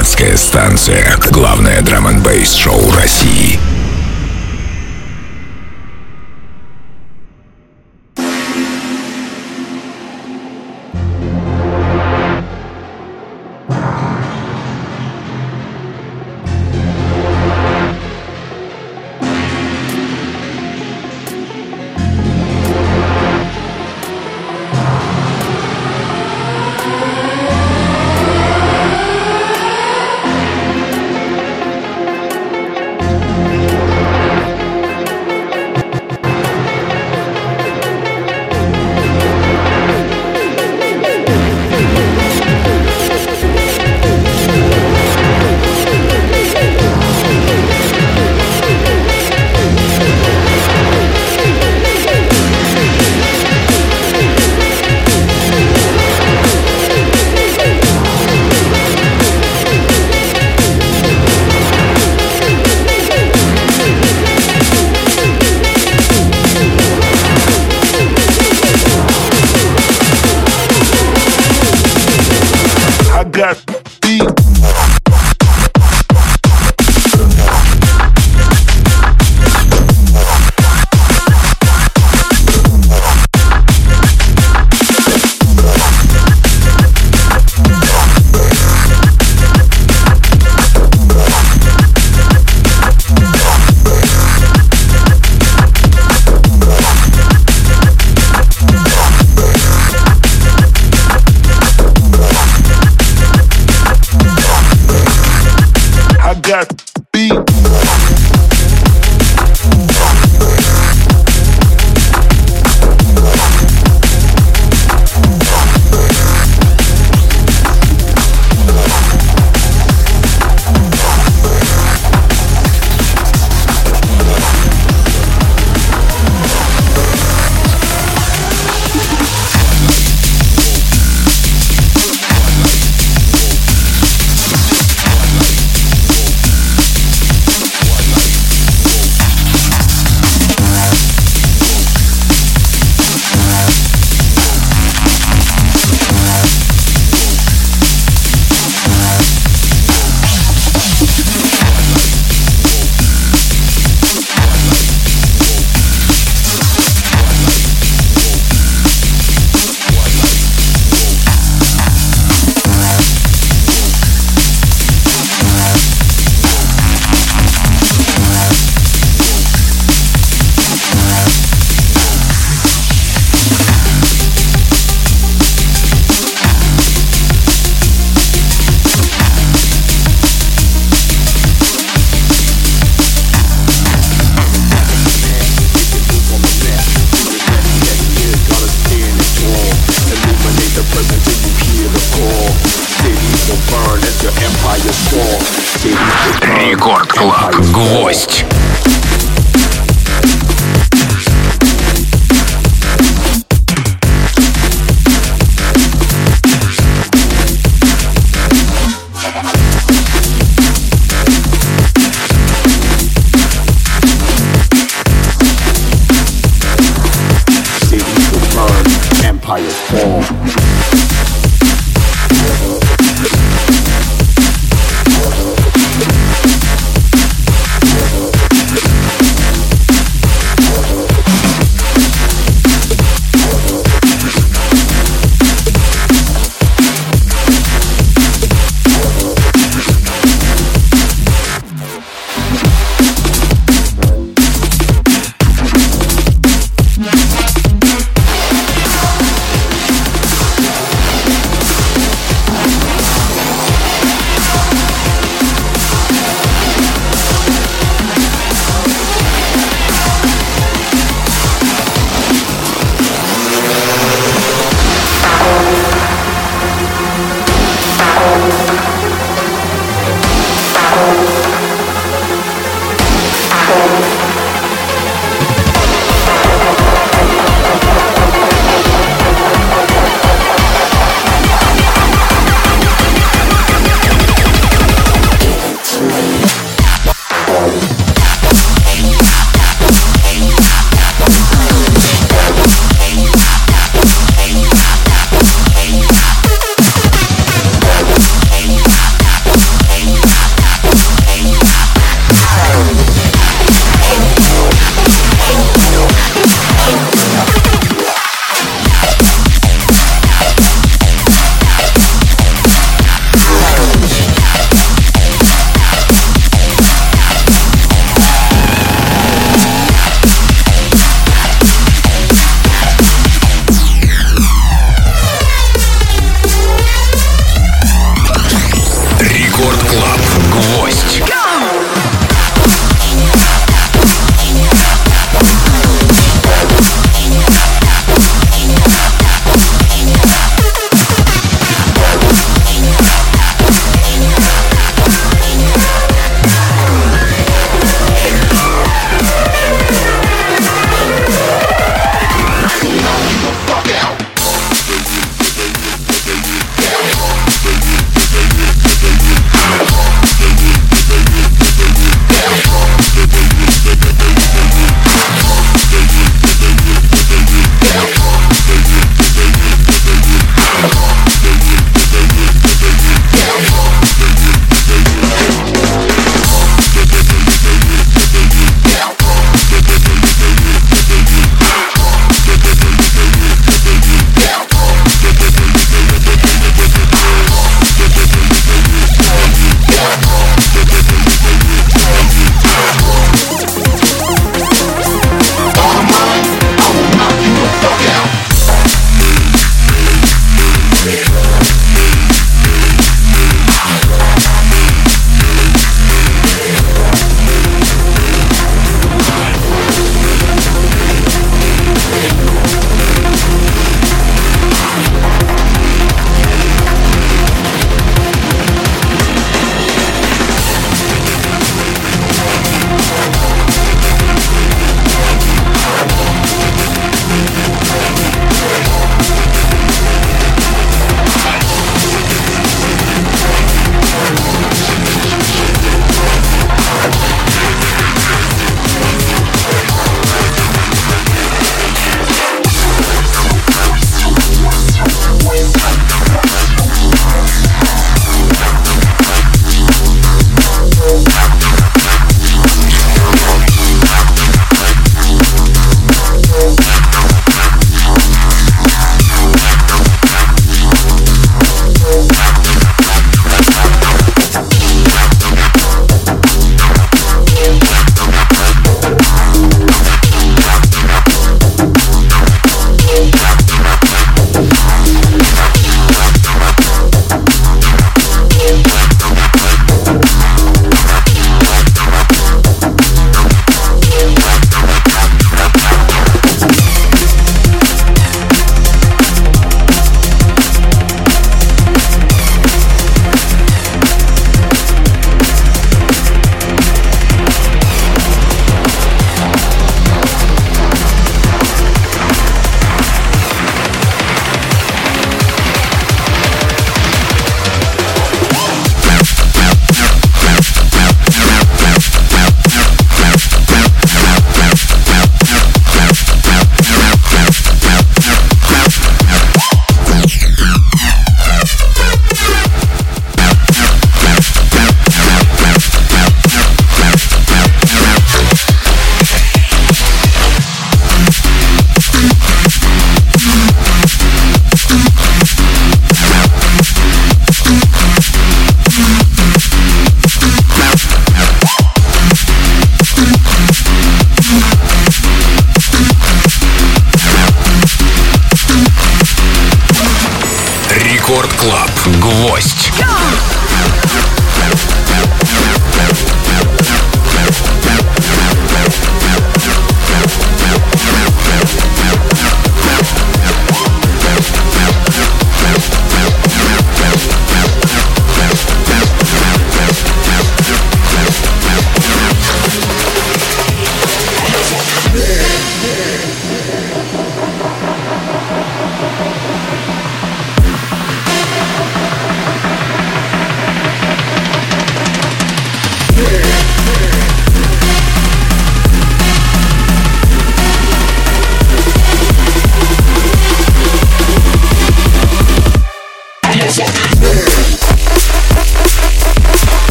Пиратская станция. Главное драм н шоу России.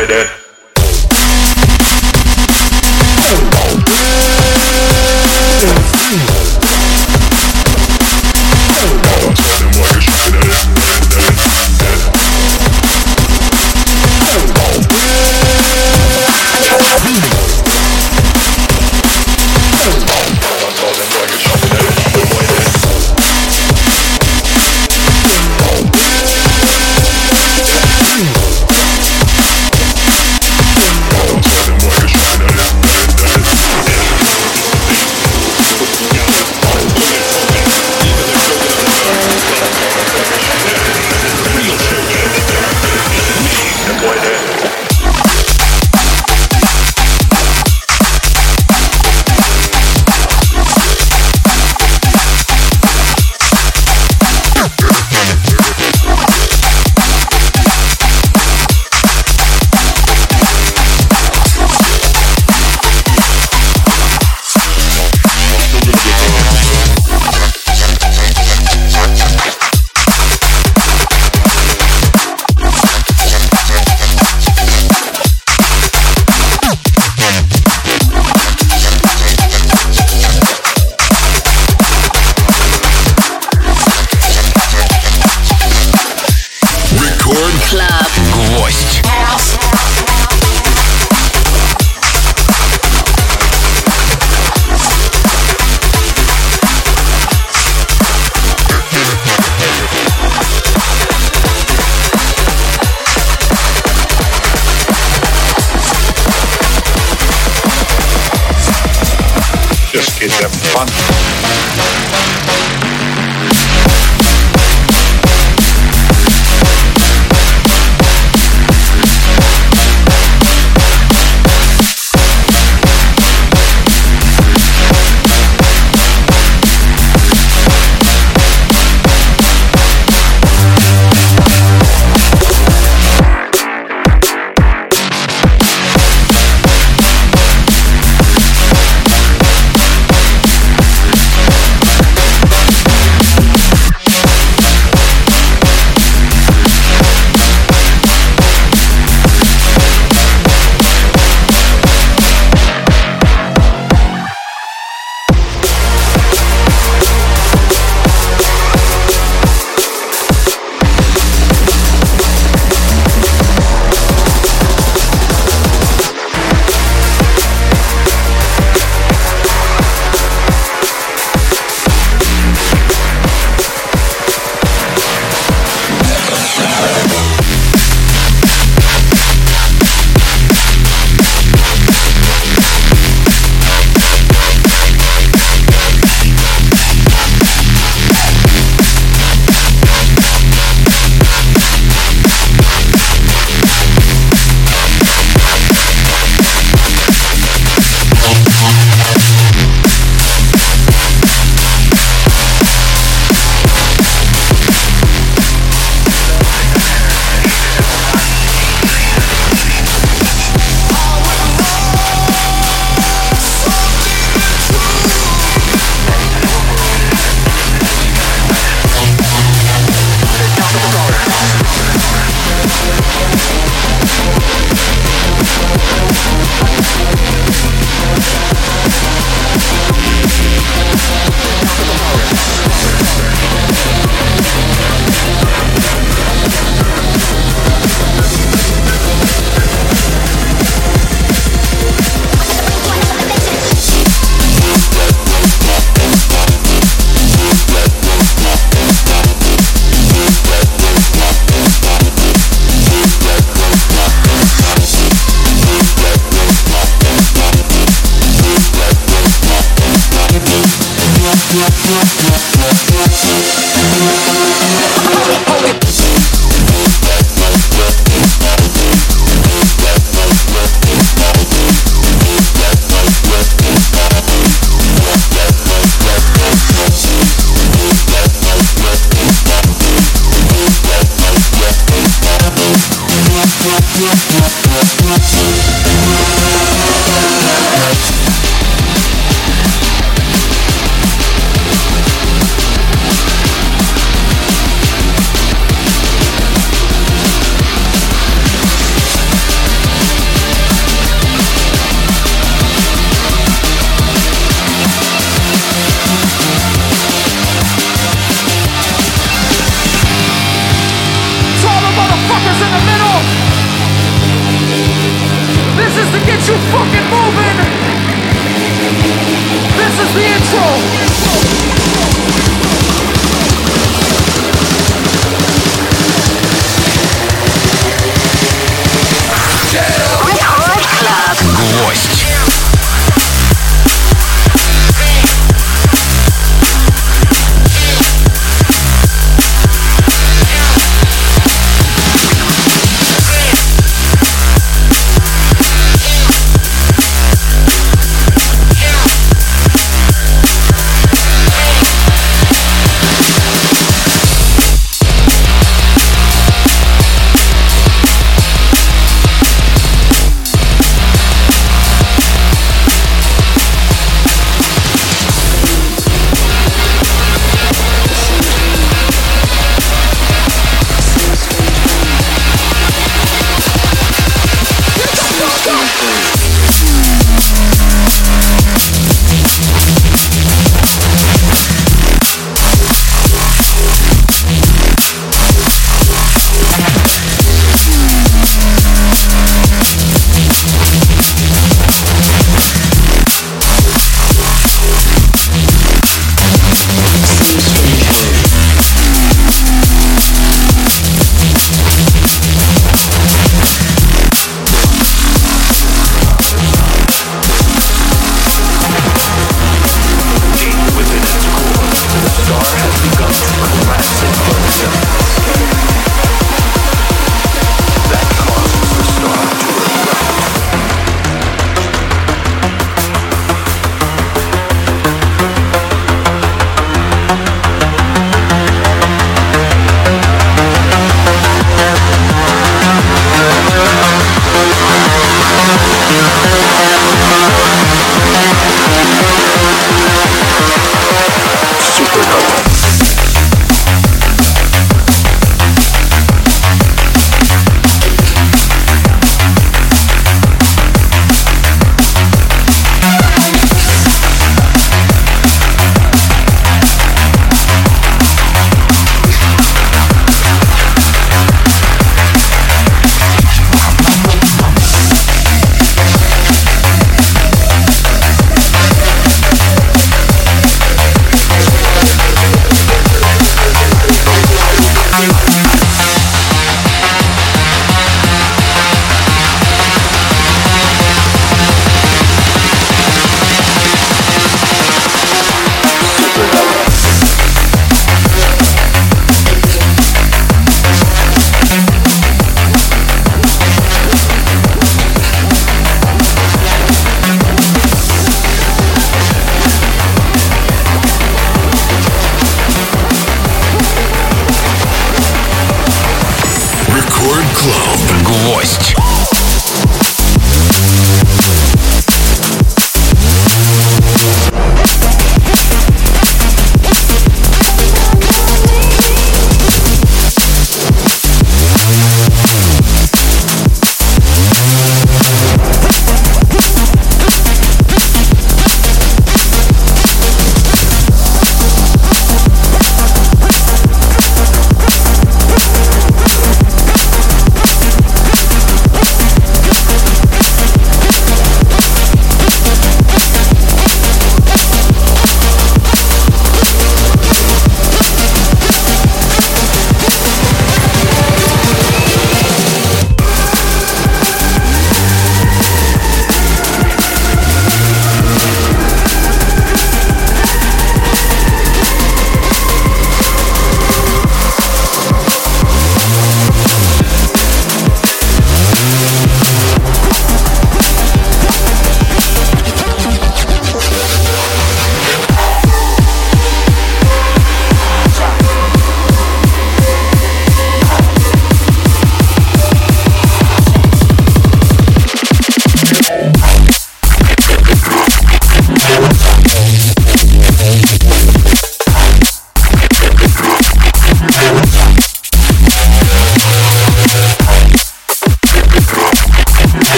enjoyed it.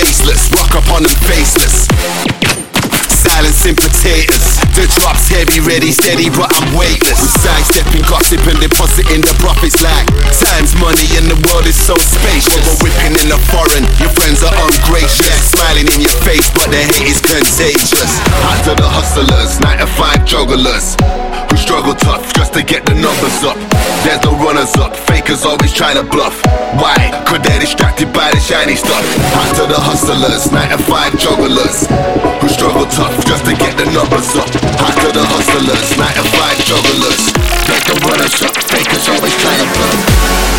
Baseless, rock up on them faceless. Silencing potatoes. The drop's heavy, ready, steady, but I'm weightless. We sidestepping gossip and depositing the profits like time's money and the world is so spacious. We're whipping in the foreign, your friends are ungracious. Smiling in your face, but the hate is contagious. Out to the hustlers, 9 to 5 jugglers. Who struggle tough just to get the numbers up. There's no runners up, fakers always trying to bluff. Why? Cause they're distracted by the shiny stuff. Out to the hustlers, 9 to 5 jugglers. Who struggle tough just to get the numbers up. To the hustlers, 9 to 5 jugglers. Get the runners up, fakers always trying to bluff.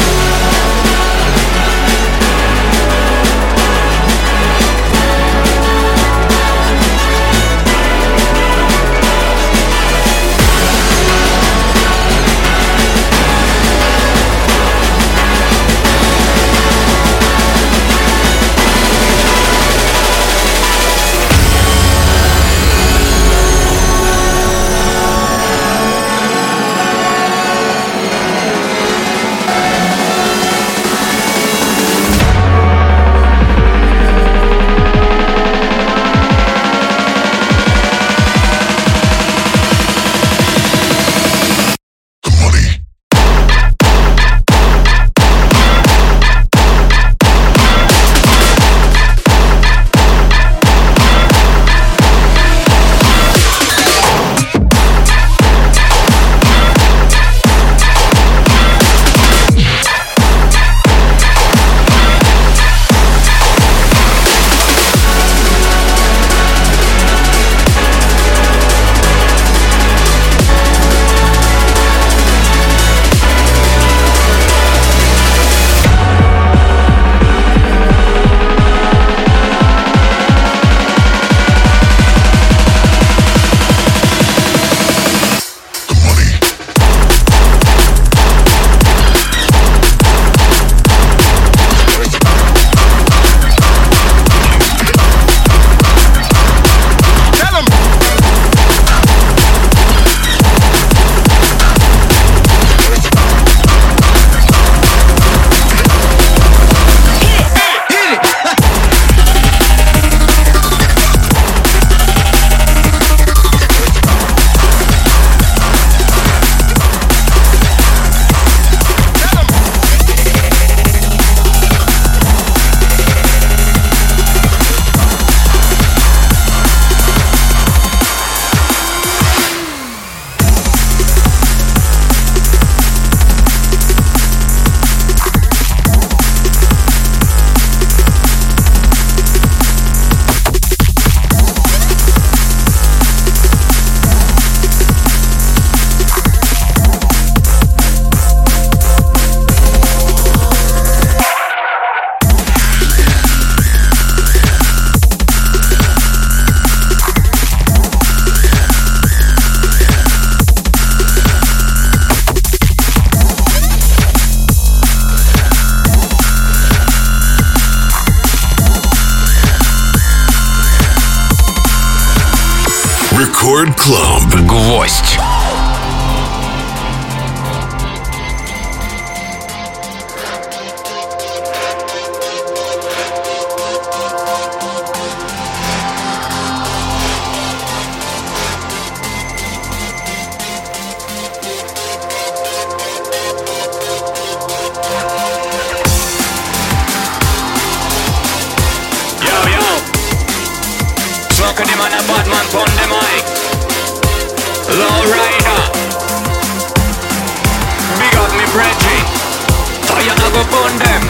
You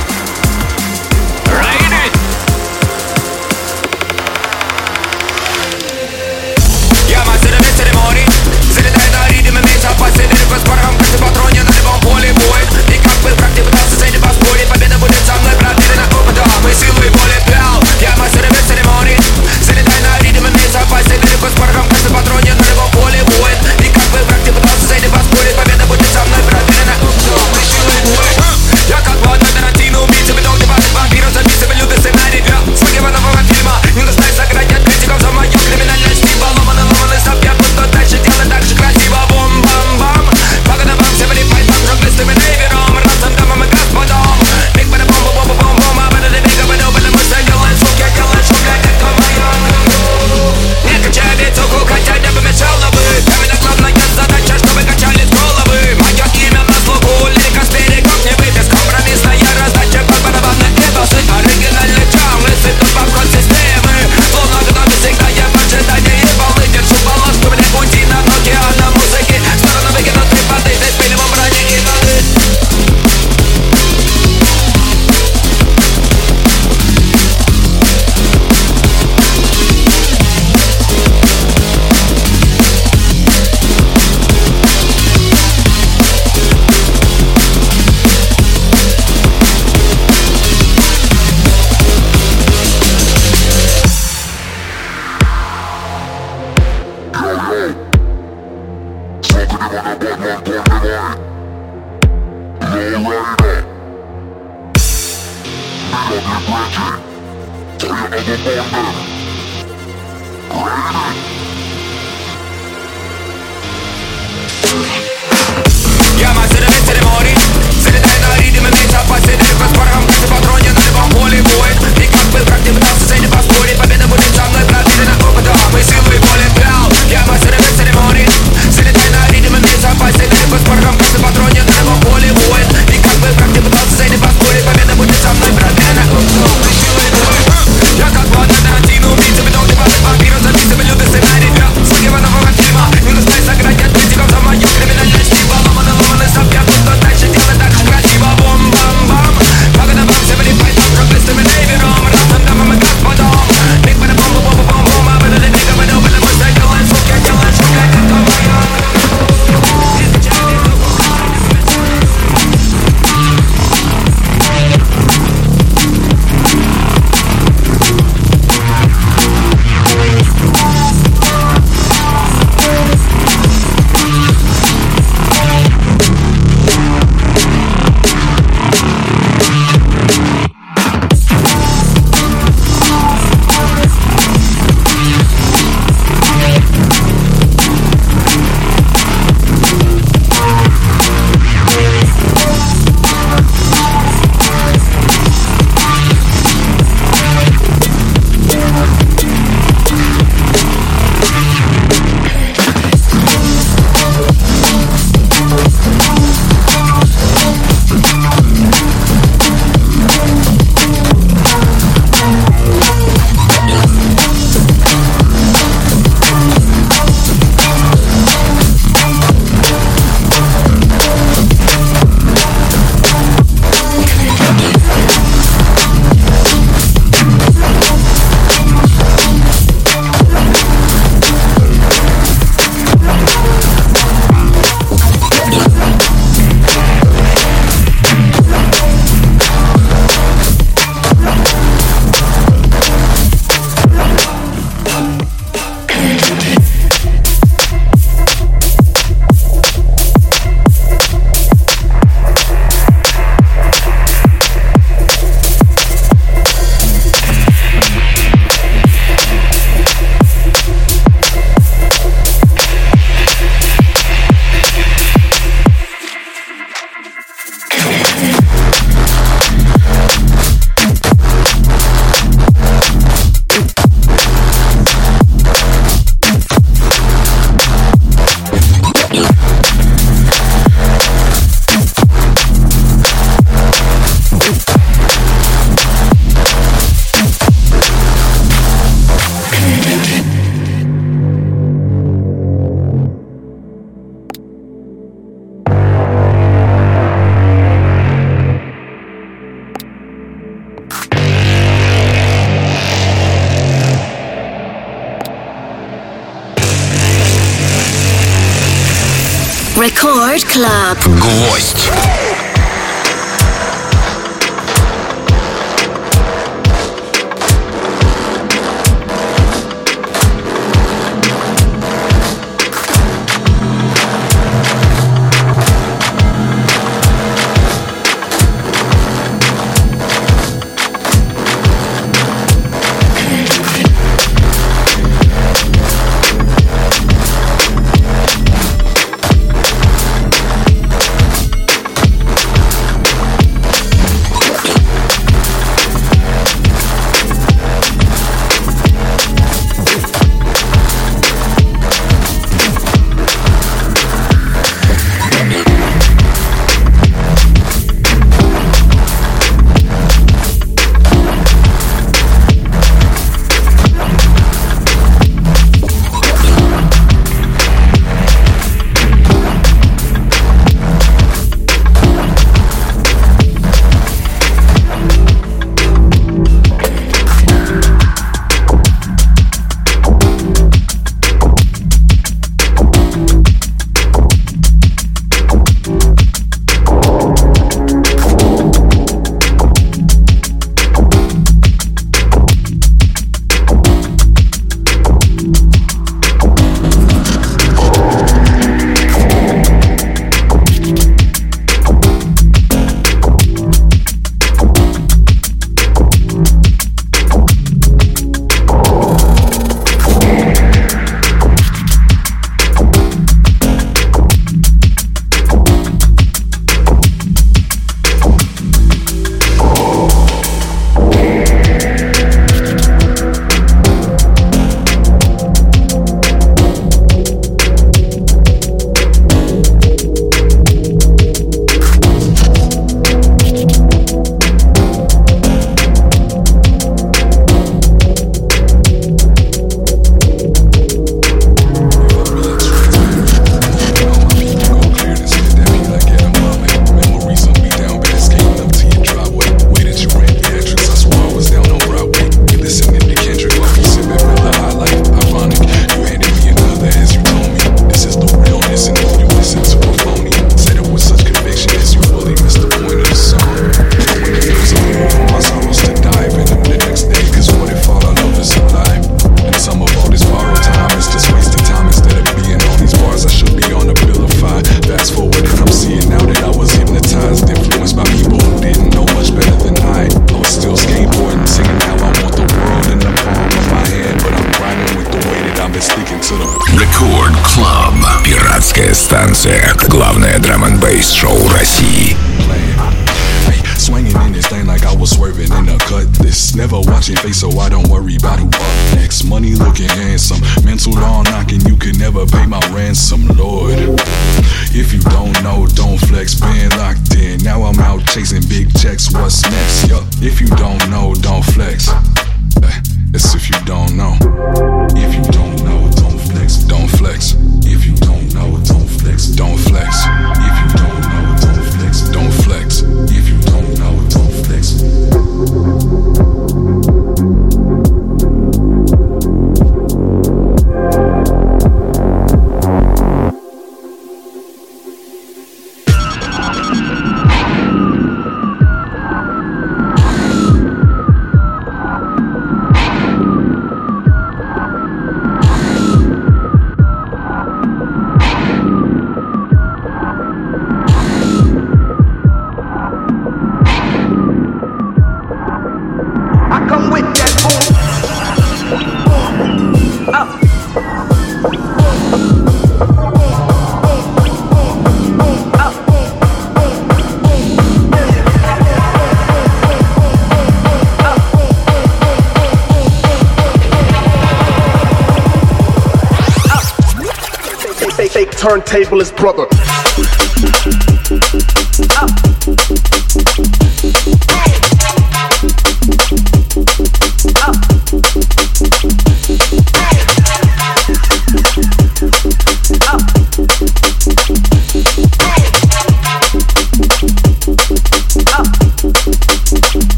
turntablist brother.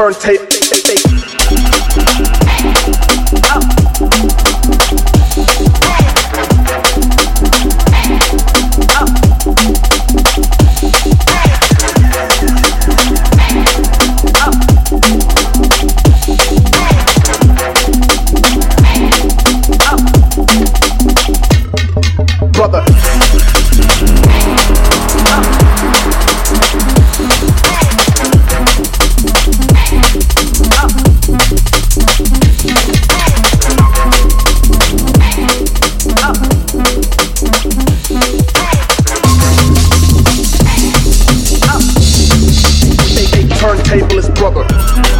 Turntable. Brother. Turntablist brother.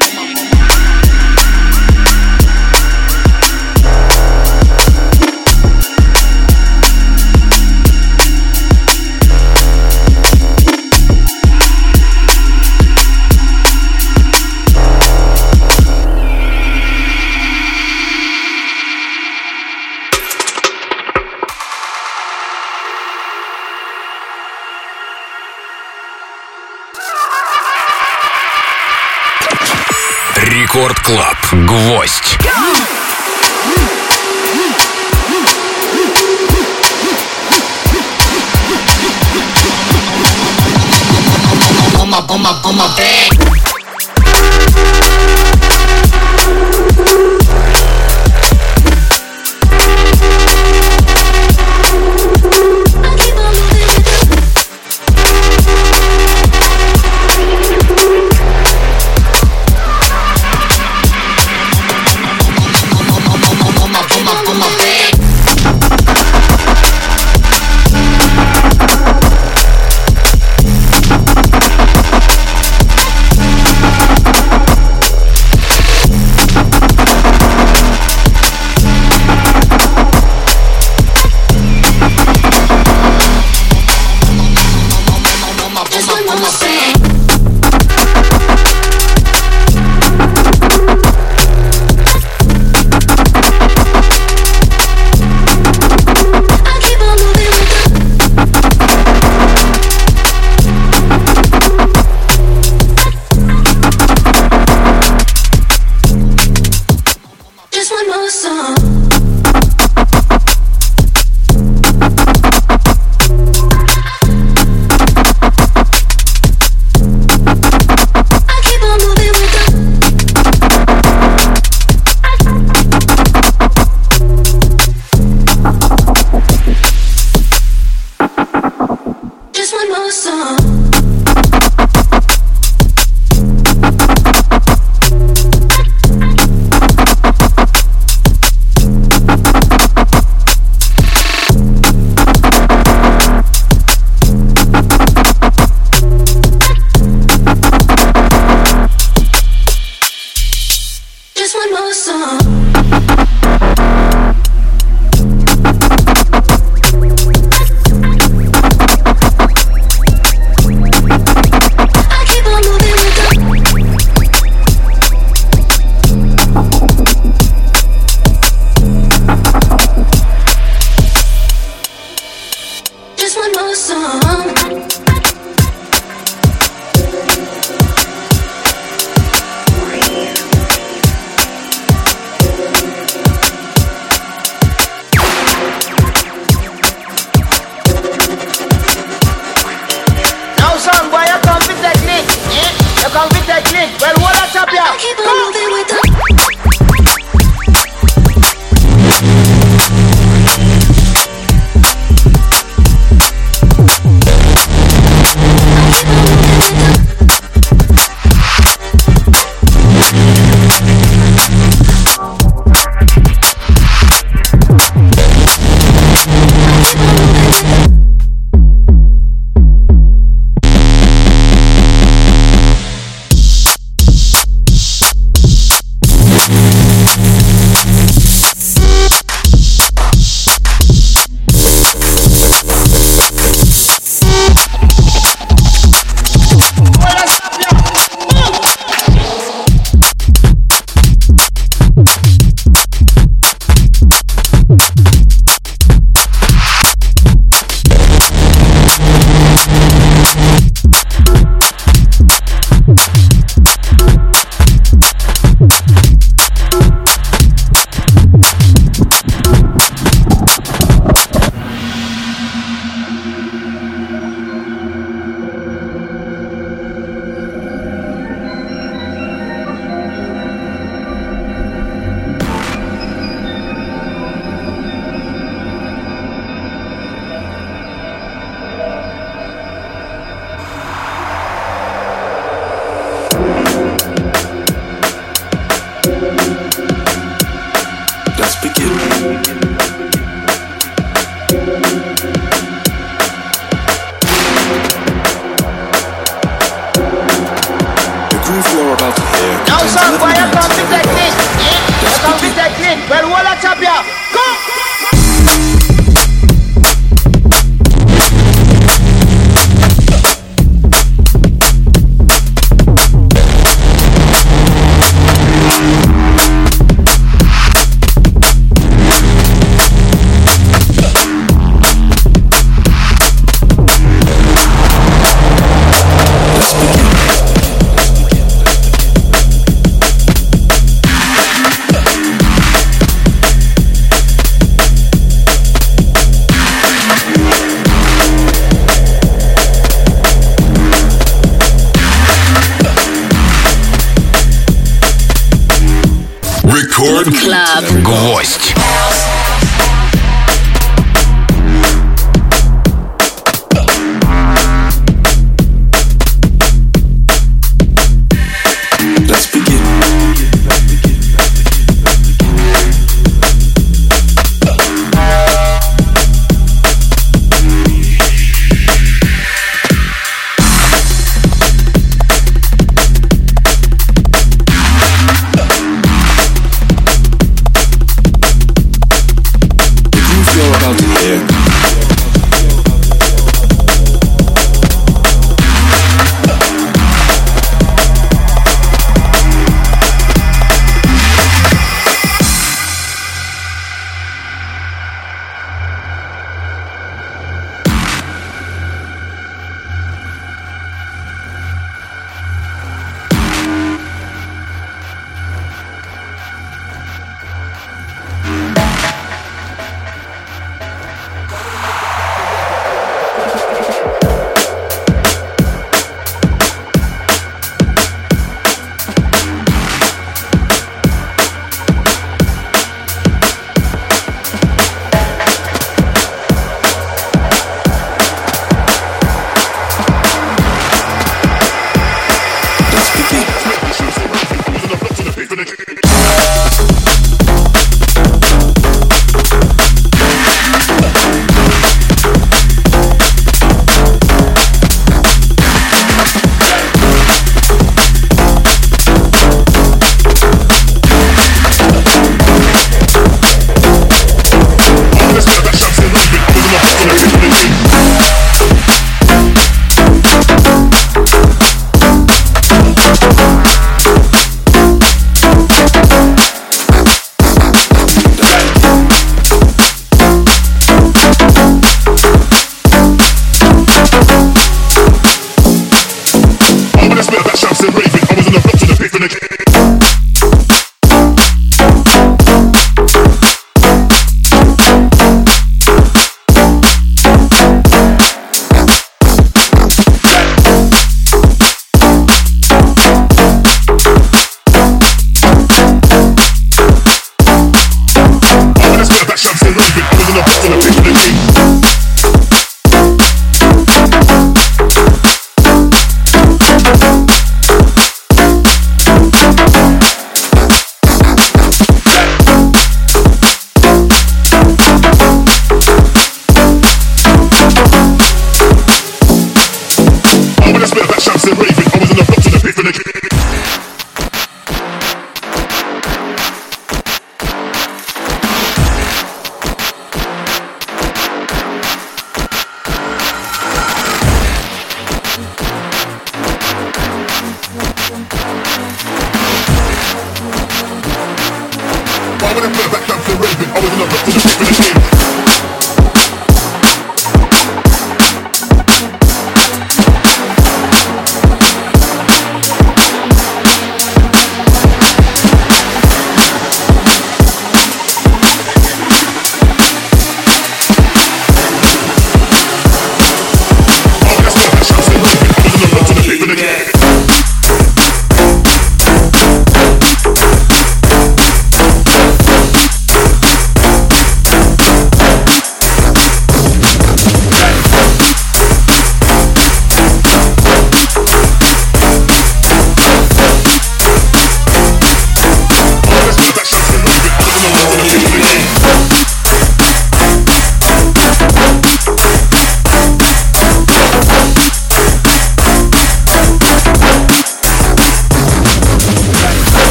money. Гвоздь.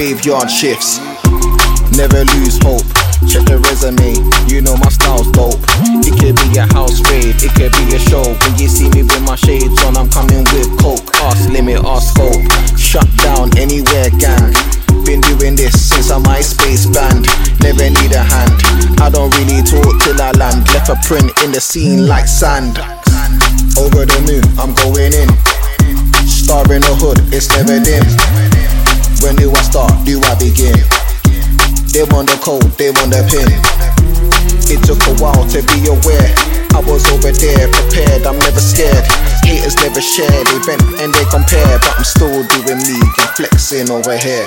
Graveyard shifts. Never lose hope. Check the resume, you know my style's dope. It could be a house raid, it could be a show. When you see me with my shades on, I'm coming with coke. Ask limit, ask scope. Shut down anywhere, gang. Been doing this since I'm MySpace band. Never need a hand. I don't really talk till I land. Left a print in the scene like sand. Over the moon, I'm going in. Star in the hood, it's never dim. When do I start? Do I begin? They want the code, they want the pin. It took a while to be aware. I was over there, prepared, I'm never scared. Haters never share, they vent and they compare. But I'm still doing me and flexing over here.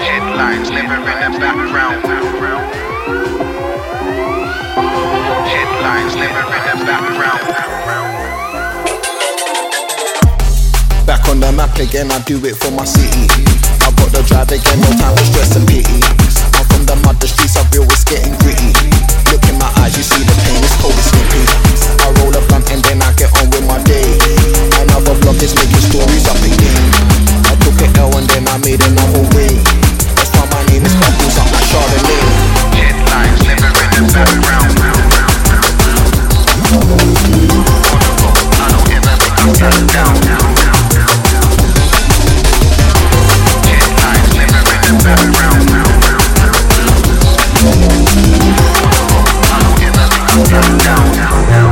Headlines never in the background. Headlines never in the background. Back on the map again, I do it for my city. I've got the drive again, no time for stress and pity. I'm from the mud, the streets are real, it's getting gritty. Look in my eyes, you see the pain, it's cold, it's snippy. I roll a blunt and then I get on with my day. Another block is making stories up again. I took an L and then I made another way. That's why my name is Bubbles up like Chardonnay. Headlines never in the background. Turned down. Headlines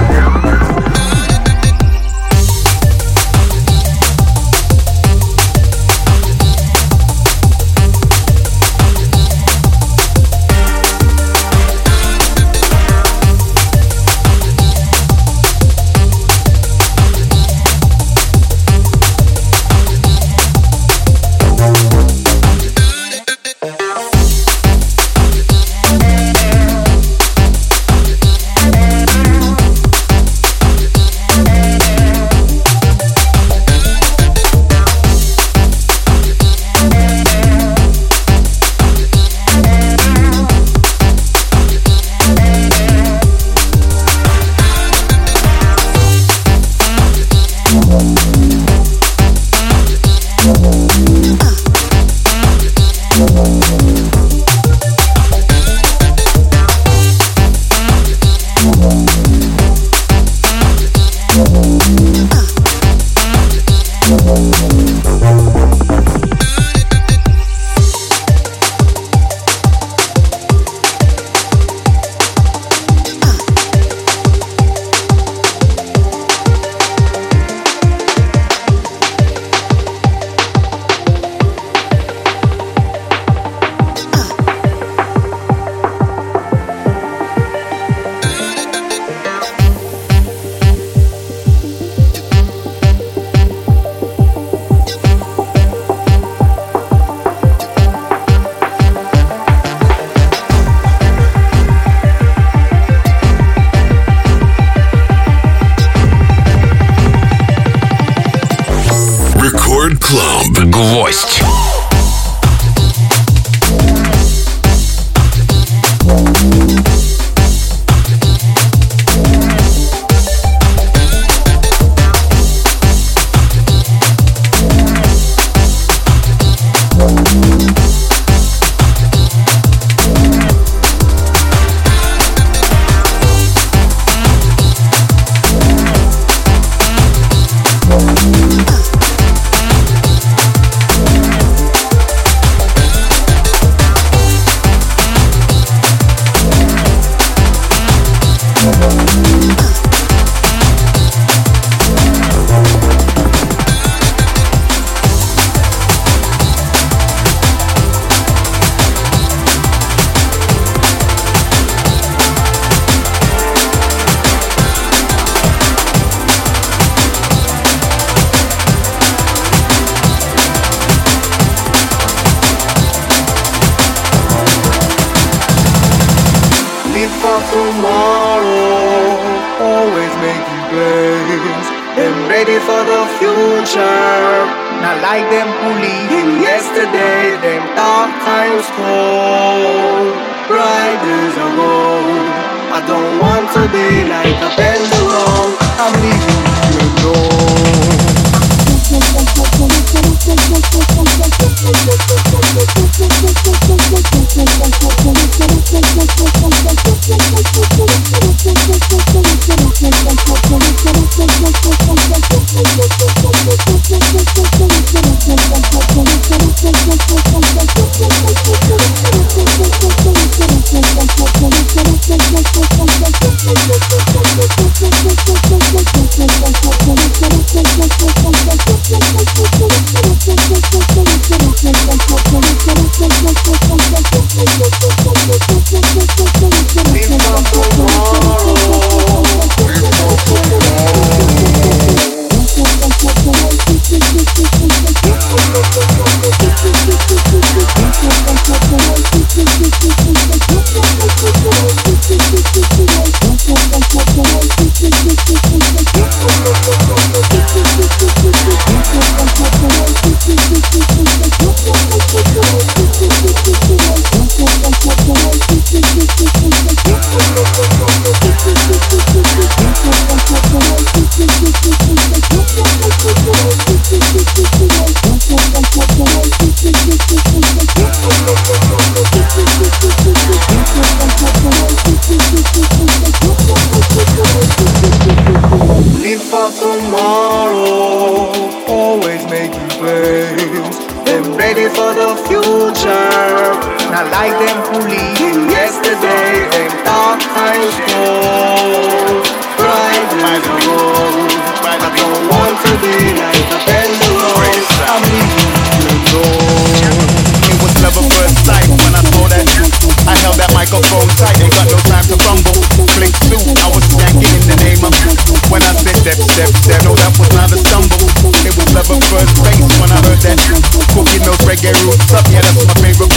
that's my favorite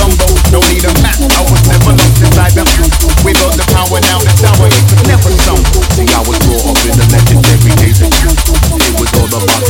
need a map. I was never lost inside the. We built the power now. The tower it could never stumble. See, I was brought up in the legendary days of youth. It was all about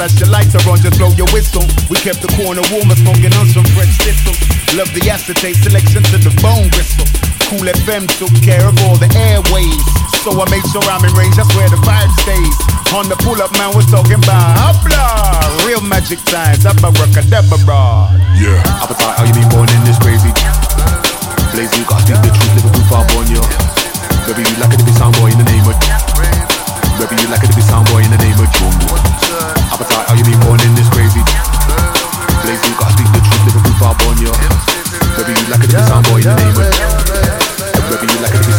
As your lights are on, just blow your whistle. We kept the corner warmer, smoking on some fresh system. Love the acetate selection to the bone gristle. Kool FM took care of all the airways. So I made sure I'm in range, that's where the vibe stays. On the pull up, man, we're talking about hopla. Real magic signs, I'm a rockadabra. Yeah. I was like, you be born in this crazy. Blaze, you gotta speak the truth, Liverpool far born, yo. Whether you like it to be sound boy in the name of. Whether you like it to be sound boy in the name of Jungle. Appetite, how you been born in this crazy? Blaze, you gotta speak the truth, Liverpool far born, yo. Whether you like it to be sound boy in the of. Whether you like it